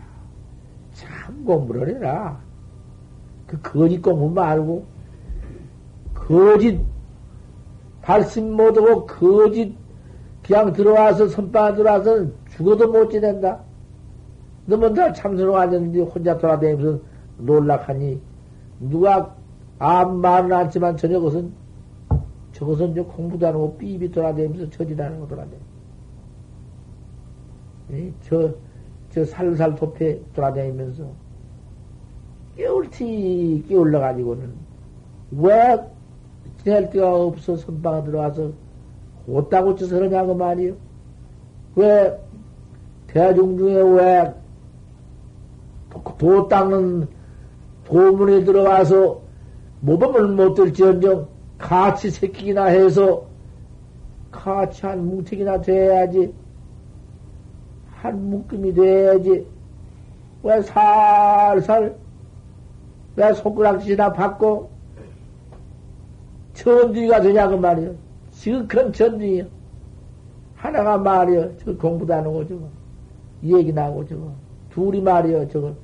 참 공부를 해라. 그 거짓 공부 말고 거짓 발심 못하고 거짓 그냥 들어와서 선방 들어와서 죽어도 못 지낸다. 너무 다 참선을 앉았는데 혼자 돌아다니면서 놀락하니 누가 아무 말은 않지만 저녁 것은 저것은 저 공부도 안 하고 삐삐 돌아다니면서 저지라는 거 돌아다니. 저, 저 살살 도패 돌아다니면서 깨울티 깨울러가지고는 왜 지낼 데가 없어 선방에 들어와서 옷다고쳐서 그러냐고 말이요. 왜 대중 중에 왜 도 닦는 도문에 들어와서 모범을 못 들지언정 같이 새끼기나 해서 같이 한 뭉탱이나 돼야지 한 묶음이 돼야지 왜 살살 왜 손가락질이나 받고 천주가 되냐고 말이요. 지극한 천주요. 하나가 말이요. 저 공부도 안 하고 저거. 얘기 나고 저거. 둘이 말이요. 저거.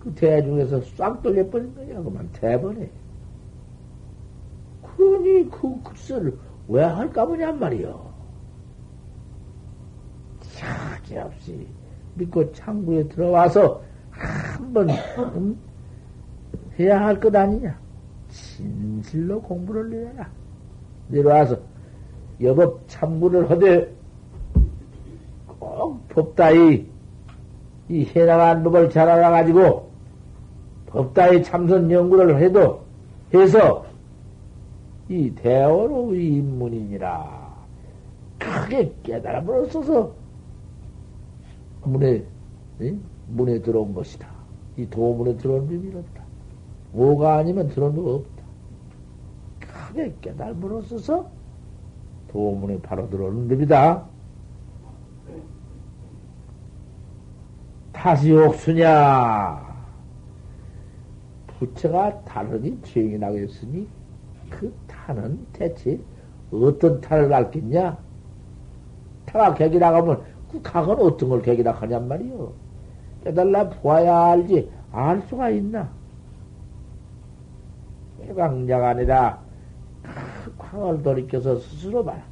그 대중에서 싹 돌려버린 거야. 그만 대번에. 그러니 그 글쎄를 왜 할까 보냔 말이요. 차지 없이 믿고 창구에 들어와서 한번 음, 해야 할 것 아니냐. 진실로 공부를 내라. 내려와서 여법 참구를 하되 꼭 법다이 이 해나간 법을 잘 알아가지고 법다이 참선 연구를 해도 해서 이 대어로 인문이니라 크게 깨달음으로써서 문에 에? 문에 들어온 것이다. 이 도문에 들어온 법이었다. 오가 아니면 들어온 법 없다. 크게 깨달음으로써서 도문에 바로 들어오는 법이다. 다시 옥수냐? 부처가 다르니 나고 있으니 그 타는 대체 어떤 알겠냐? 타가 객이 나가면 그 각은 어떤 걸 객이 나가냔 말이요. 깨달라 보아야 알지 알 수가 있나? 해광자가 아니라 광을 돌이켜서 스스로 봐라.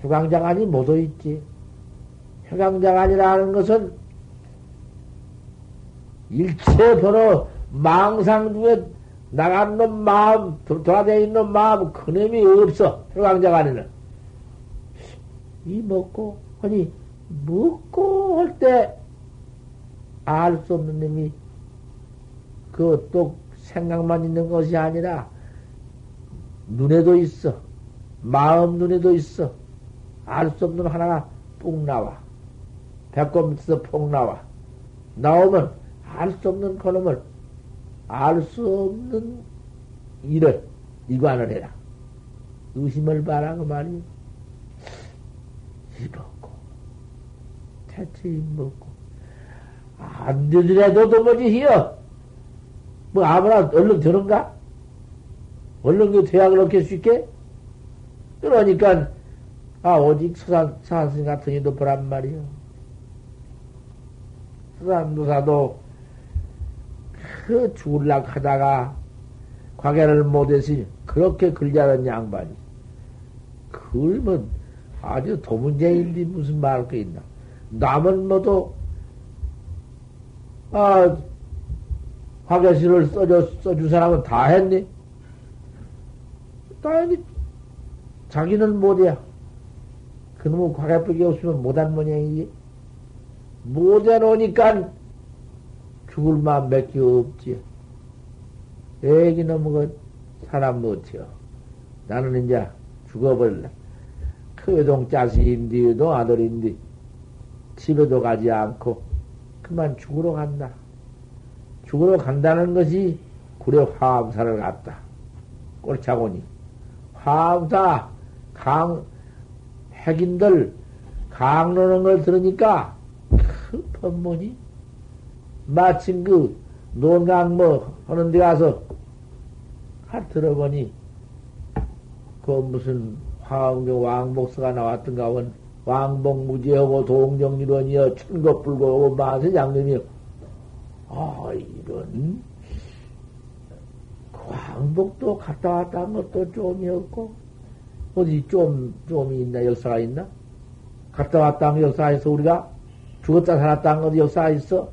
휴강장안이 모두 있지. 휴강장안이라는 것은 일체 번호 망상 중에 나간 놈 마음, 돌아다니는 놈 마음, 그놈이 없어. 휴강장안에는. 이 먹고, 아니, 먹고 할 때 알 수 없는 놈이 그또 생각만 있는 것이 아니라 눈에도 있어. 마음 눈에도 있어. 알 수 없는 하나가 뿡 나와. 배꼽 밑에서 폭 나와. 나오면 알 수 없는 그놈을 알 수 없는 일을 이관을 해라. 의심을 바라 그 말이 입었 고 대체 입었고 안 되더라도 도무지 히어 뭐 아무나 얼른 되는가? 얼른 그 대학을 얻게 쉽게? 그러니까 아 오직 서산 사신 같은 이도 보란 말이요. 서산도사도 그 죽을락 하다가 과계를 못했으니 그렇게 글자는 양반이 그러면 아주 도문제인데 무슨 말할 게 있나 남은 뭐도 아 화계시를 써줘 써준 사람은 다 했니? 당연히 자기는 못해야 그놈의 과계법이 없으면 못한 모양이지 못해놓으니까 죽을 마음 몇개 없지. 애기 너무 그 사람 못해요. 나는 이제 죽어버릴래. 그 외동 자식인데도 아들인데 집에도 가지 않고 그만 죽으러 간다. 죽으러 간다는 것이 구려 화암사를 갔다. 꼴차고니 화암사 강 핵인들 강론하는 걸 들으니까 그 법문이 마침 그 논강 뭐 하는 데 가서 할 들어보니 그 무슨 화엄경 왕복서가 나왔던가 원 왕복 무지하고 동정일원이여 천겁불고하고 마세 양념이여. 아 이런. 그 왕복도 갔다 왔다 한 것도 좀이었고 어디 좀 좀이 있나? 역사가 있나? 갔다 왔다 한 역사가 있어? 우리가 죽었다 살았다 한 것도 역사가 있어?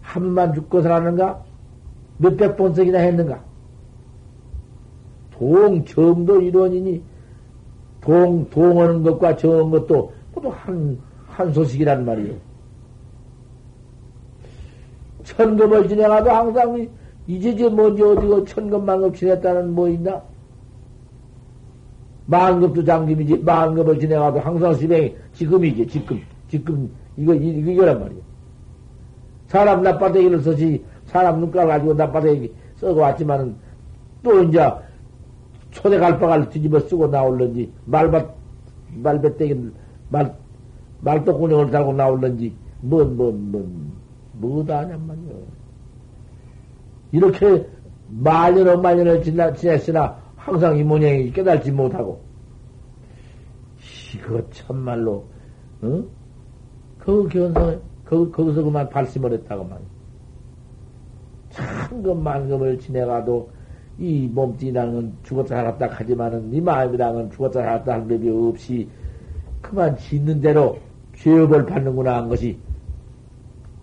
한 번만 죽고 살았는가? 몇백 번씩이나 했는가? 동, 정도 일원이니, 동, 동하는 것과 정한 것도 모두 한, 한 소식이란 말이에요. 천금을 지내가도 항상 이제 먼저 어디고 천금만급 지냈다는 뭐 있나? 만급도 장금이지, 만급을 지내가도 항상 시행이 지금이지, 지금, 지금, 이거, 이거, 이거란 말이에요. 사람 나빠대기를 써지, 사람 눈깔 가지고 나빠대기 써고 왔지만은, 또 이제, 초대 갈바갈 뒤집어 쓰고 나올런지, 말밭, 말배때기, 말, 말똥구녕을 달고 나올런지, 뭔, 뭔, 뭔, 뭐다 하냔 말이야. 이렇게 말년을 말년을 지나, 지냈으나 항상 이 모양이 깨달지 못하고, 이거 참말로, 어? 그 견성, 그, 거기서 그만 발심을 했다고 말이야. 참, 그 만금을 지내가도 이 몸뚱이랑은 죽었다 살았다 하지만은 네 마음이랑은 죽었다 살았다 할 법이 없이 그만 짓는 대로 죄업을 받는구나 한 것이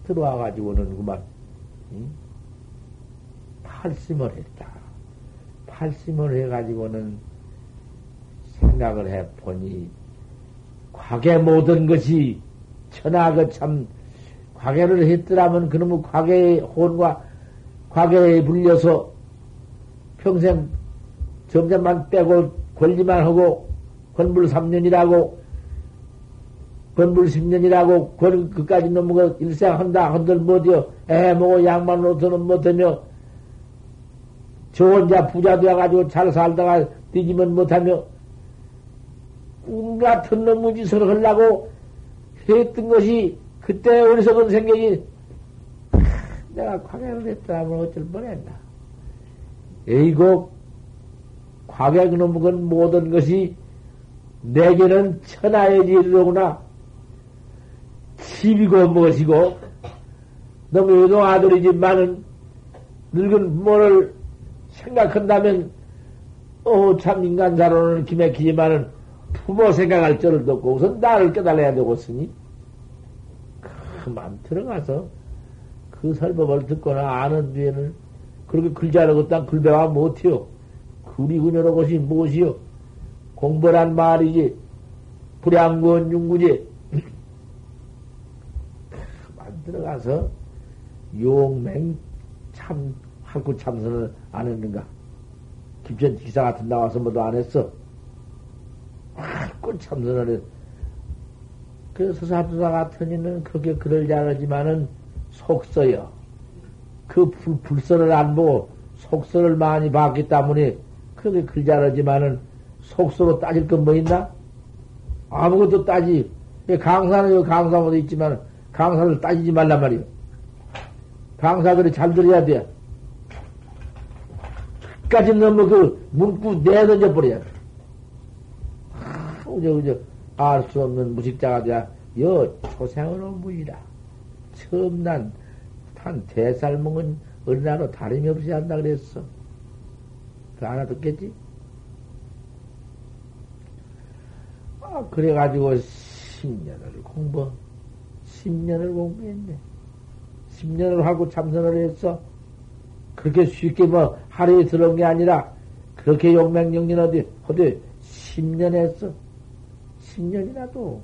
들어와 가지고는 그만 응? 팔심을 했다. 팔심을 해 가지고는 생각을 해 보니 과계 모든 것이 천하 그참 과계를 했더라면 그놈의 과계의 혼과 과계에 불려서 평생 점점만 빼고 권리만 하고 권불 3년이라고 권불 10년이라고 권 그까지 넘어가 일생 한다 한들 못이여 애먹고 양만 노트는 못하며 저 혼자 부자 되어가지고 잘 살다가 뒤지면 못하며 꿈 같은 놈의 짓을 하려고 했던 것이 그때 어리석은 생각이 내가 광해를 했다면 어쩔 뻔했나 에이고, 과거 그놈은 모든 것이 내게는 천하의 일로구나. 집이고 무엇이고, 너무 여동 아들이지만은 늙은 부모를 생각한다면, 어, 참 인간사로는 기맥히지만은 부모 생각할 줄을 뒀고 우선 나를 깨달아야 되겠으니, 그만 들어가서 그 설법을 듣거나 아는 뒤에는 그렇게 글자를 걷다 글배와 못해요. 글이 그녀로 것이 무엇이요? 공부란 말이지. 불량권 윤구지. 만 들어가서 용맹 참, 할구 참선을 안 했는가? 김천 기사 같은 나와서 뭐도 안 했어. 하고 참선을 해. 그래서 사두사 같은 이는 그게 그럴 잘하지만은 속서요. 그 불, 불서를 안 보고 속서를 많이 봤기 때문에 그게 글 잘하지만은 속서로 따질 건 뭐 있나? 아무것도 따지. 강사는 여기 강사모도 있지만 강사를 따지지 말란 말이요. 강사들이 잘 들어야 돼. 끝까지 너무 그 문구 내던져 버려야 돼. 아, 그저, 그저, 알 수 없는 무식자가 돼야, 여, 초생으로 무이라. 처음 난, 한 대살 먹은 어린아로 다름이 없이 한다 그랬어. 그 하나 듣겠지? 아, 그래가지고 10년을 공부, 10년을 공부했네. 10년을 하고 참선을 했어. 그렇게 쉽게 뭐 하루에 들어온 게 아니라 그렇게 용맹정진 어디, 어디 10년 했어. 10년이라도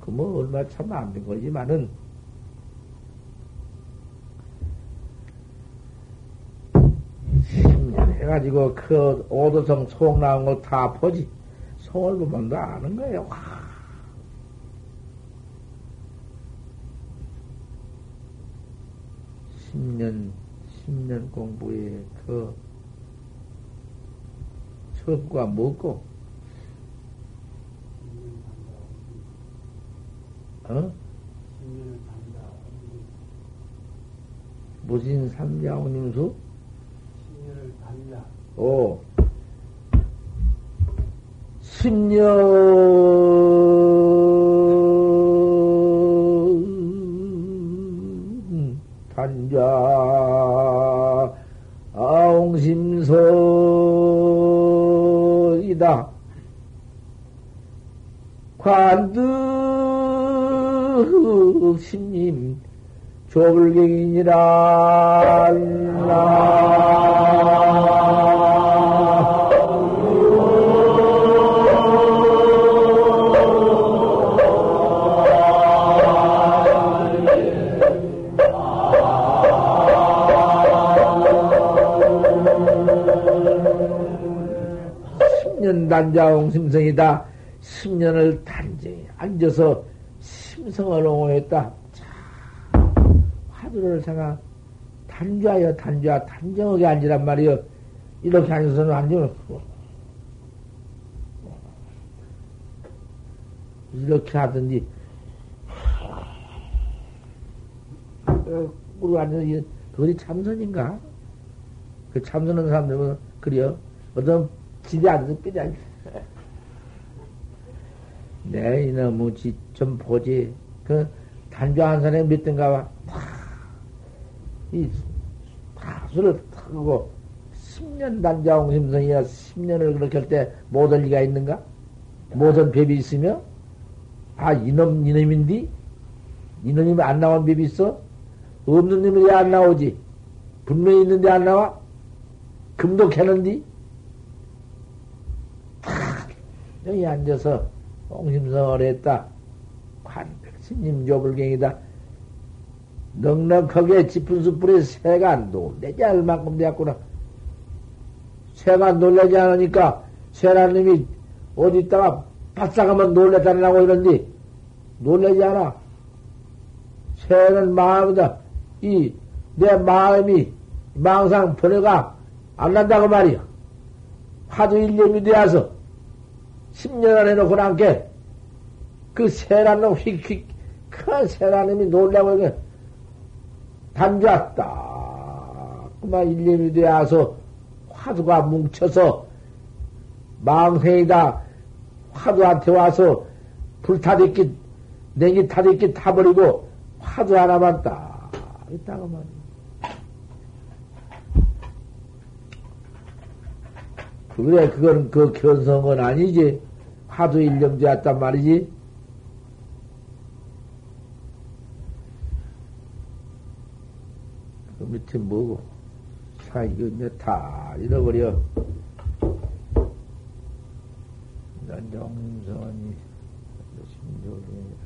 그 뭐 얼마 참 안 된 거지만은 10년 해가지고 그 오도성 송 나온 거 다 보지. 송을 보면 다 아는 거예요. 와. 십년 10년 공부에 그 수업과 먹고, 어? 무슨 삼자오님수? 오. 10년 단자 아옹심소이다. 관득 신님 조불경이니라. 단자홍 심성이다. 10년을 단지 앉아서 심성을 옹호했다. 자, 화두를 생각, 단좌여, 단좌, 단정하게 앉으란 말이여. 이렇게 앉아서는 앉으면, 이렇게 하든지, 우리 앉아서, 그것이 참선인가? 그 참선하는 사람들은, 그래요. 어떤 앉아서 삐져 내 이놈의 좀 보지. 그 단조한 몇 등가 봐. 이 파수를 타고 10년 단자홍 심성이야 10년을 그렇게 할 때 못할 리가 있는가? 모든 법이 있으며 아 이놈 이놈인디 이놈이 안 나온 법이 있어? 없는 놈이 왜 안 나오지? 분명히 있는데 안 나와? 금도 캐는디? 여기 앉아서 옹심성을 했다. 관백스님 조불경이다. 넉넉하게 짚은 숯불에 새가 놀래지 않을 만큼 되었구나. 새가 놀라지 않으니까 새라님이 어디 있다가 바싹하면 놀랬다라고 이런지 놀라지 않아. 새는 마음이다. 이 내 마음이 망상 번뇌가 안 난다고 말이야. 하도 일념이 되어서 10년 안에 놓고 남게 그 세란 놈 휙휙 큰 세란 놈이 놀라고 이게 단주왔다. 그만 일념이 되어서 화두가 뭉쳐서 망생이다. 화두한테 와서 불타듣기, 냉기 타듣기 타버리고 화두 하나만 딱 있다가 말이야. 그래, 그건 그 견성은 아니지. 하도 일념되었단 말이지. 그 밑에 뭐고? 사, 이거 이제 다 잃어버려. 난 정성이 심조리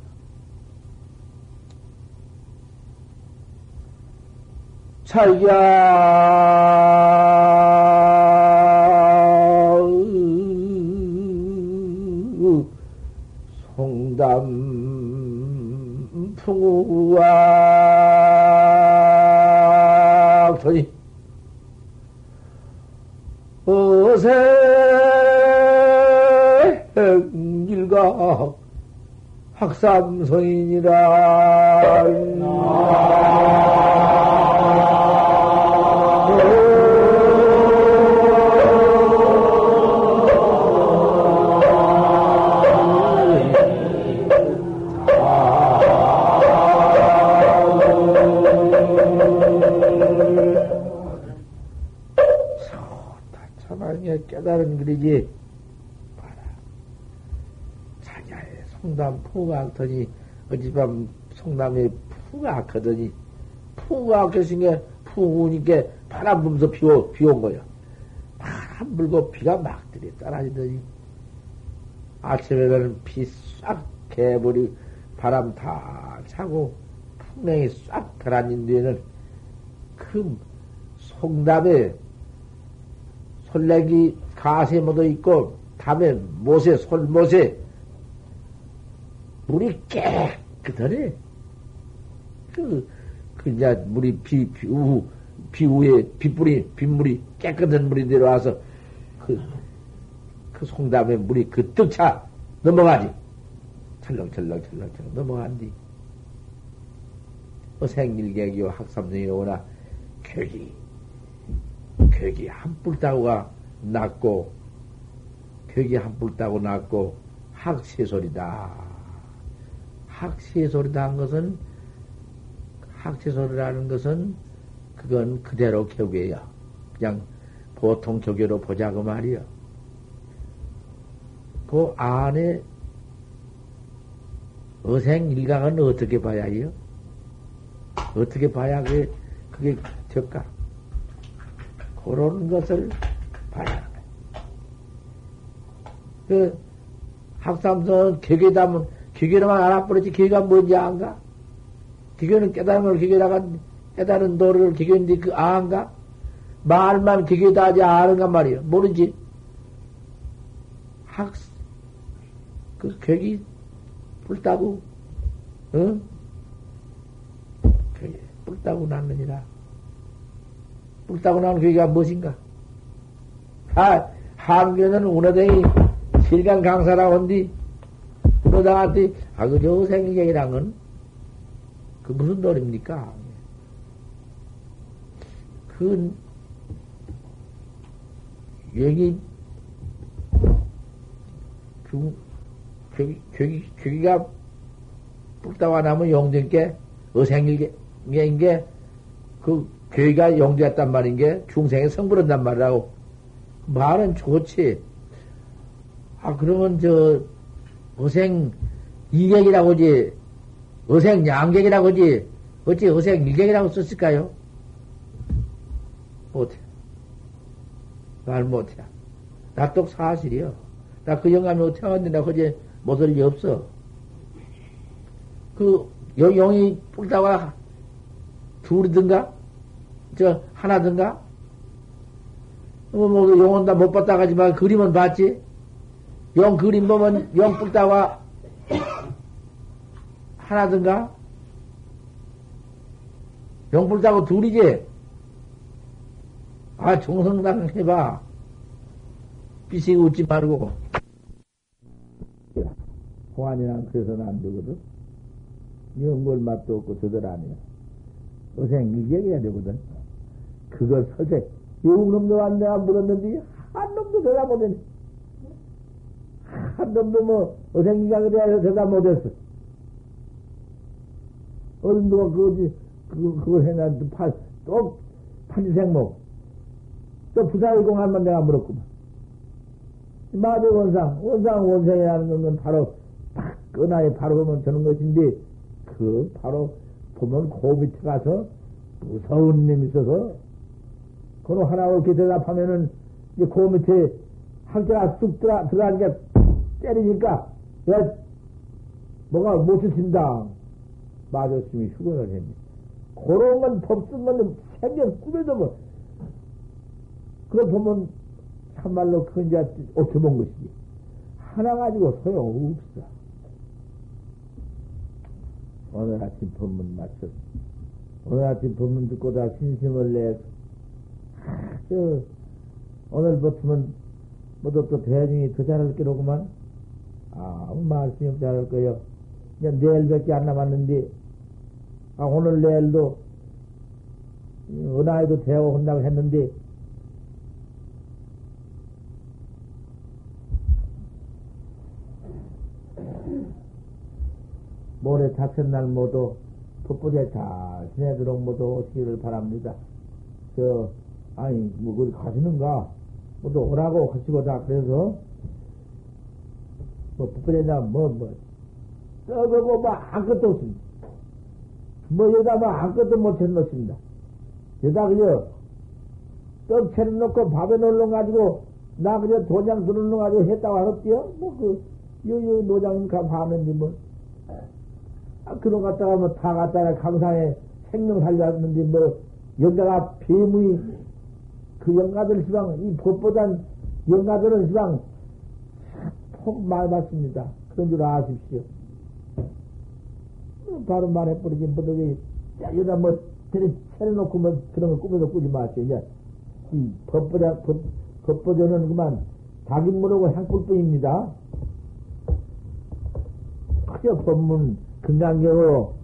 자기야 우악 터지 어세 일가 학삼성인이라 깨달은 글이지. 봐라. 자자의 성담 푸악하더니 어지밤 성담에 푸악하더니 푸악했으니까 푸우니까 바람 불면서 비오, 비온 거야. 바람 불고 비가 막 들이 떨어지더니 아침에는 비 싹 개버리 바람 다 차고 풍랑이 싹 가라앉은 뒤에는 그 송담에 솔레기 가세 묻어 있고 담에 못에 솔못에 물이 깨끗하네. 그, 그, 이제 물이 비, 비, 우, 비 위에 빗물이, 빗물이 깨끗한 물이 내려와서 그, 그 송담에 물이 그 뜨차 넘어가지. 철렁철렁 철렁철렁 넘어간디. 어 생일객이요 학삼등이 오나 교기 벽이 한뿔 따고가 났고, 벽이 한뿔 따고 났고, 학세 소리다. 학세 소리다 한 것은, 학세 소리라는 것은, 그건 그대로 격외야. 그냥 보통 격외로 보자고 말이야. 그 안에 어생 일각은 어떻게 봐야 해요? 어떻게 봐야 그게, 그게 적까? 그런 것을 봐야 하는 거예요. 그, 학삼선 개개담은, 개개로만 알아버렸지, 개가 뭔지 안가? 개개는 깨달음을 개개다가 깨달은 도를 개개인데 그 안가? 말만 개개다 하지 아는가 말이야. 모르지? 학, 그 객이 불따고, 응? 객이 불따고 났느니라. 뿔따고 나온 괴기가 무엇인가? 하, 한교는 운어댕이 실강 강사라고 한디, 운어당한테, 아, 그 여생객이란 건, 그 무슨 노입니까? 그, 여기, 그, 괴기, 괴기, 괴기가 뿔따고 나면 용된게, 어생객인 게, 그, 교회가 용되었단 말인 게 중생에 성불한단 말이라고. 말은 좋지. 아, 그러면 저, 어생 이객이라고지, 어생 양객이라고지, 어찌 어생 일객이라고 썼을까요? 못해. 말 못해. 나똑 사실이요. 나 그 영감이 어떻게 하는데 나 그제 못할 리 없어. 그, 용이 뿔다가 둘이든가? 저, 하나든가? 뭐, 뭐, 용은 다 못 봤다 가지만 그림은 봤지? 용 그림 보면 용 뿔다가 하나든가? 용 뿔다고 둘이지? 아, 정성당 해봐. 삐씩 웃지 말고. 호환이랑 그래서는 안 되거든. 연골 맛도 없고 저들 아니야. 어생 일격해야 되거든. 그걸 서재, 영놈도 안 내가 물었는데, 한 놈도 대답 못했네. 한 놈도 뭐, 어생기가 그래야 대답 못했어. 어른 누가 그거지, 그거, 그걸 해놨는데, 파, 또, 판지생목. 또 부사의공한만 내가 물었구만. 마대 원상, 원상 원생이라는 건 바로, 딱, 끄나에 바로 보면 되는 것인데, 그, 바로, 보면 그 밑에 가서, 무서운 놈이 있어서, 그거 하나 이렇게 대답하면은, 이제 그 밑에 학자가 쑥 들어, 들어가니까 때리니까, 야, 뭐가 못 주신다. 마저스님이 휴건을 했네. 그런 건 법쓰면 생겨 꿈에도 뭐, 그거 보면 참말로 그건 이제 어떻게 본 것이지. 하나 가지고 소용없어. 오늘 아침 법문 마쳤습니다. 오늘 아침 법문 듣고 다 신심을 내, 아, 저, 오늘 버티면, 뭐또 또 대중이 더 잘할 게로구만. 아무 말씀이 없지 않을 거요. 이제 내일밖에 안 남았는데, 아, 오늘 내일도, 은하에도 대화 한다고 했는데, 모레 자천날 모두 풋부에 잘 지내도록 모두 오시기를 바랍니다. 저, 아니, 뭐, 거기 가시는가? 모두 오라고 하시고 다, 그래서, 뭐, 풋부에나 뭐, 뭐, 썩어고 뭐, 아무것도 없습니다. 뭐, 여다 뭐, 아무것도 못 해놓습니다. 여다 그저, 떡 차려놓고 밥에 놀러 가지고, 나 그저 도장 들어놓 가지고 했다고 하겠지요? 뭐, 그, 요, 요, 노장님 가 봐는데 뭐, 아, 그런 갔다가 뭐다 갔다가 강상에 생명 살렸는데 뭐 여기다가 뱀의 그 영가들 시방 이 법보단 영가들은 시방 폭 많이 받습니다. 그런 줄 아십시오. 바로 말해버리지 뭐더기 여기다 뭐 테레 차려놓고 뭐 그런 거 꾸며서 꾸지 마세요. 이제 이 법보다 법, 법보전은 그만 닭이 모르고 향불뿐입니다. 그저 법문 건강적으로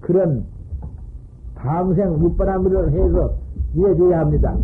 그런 방생 묵바람을 해서 이해줘야 합니다.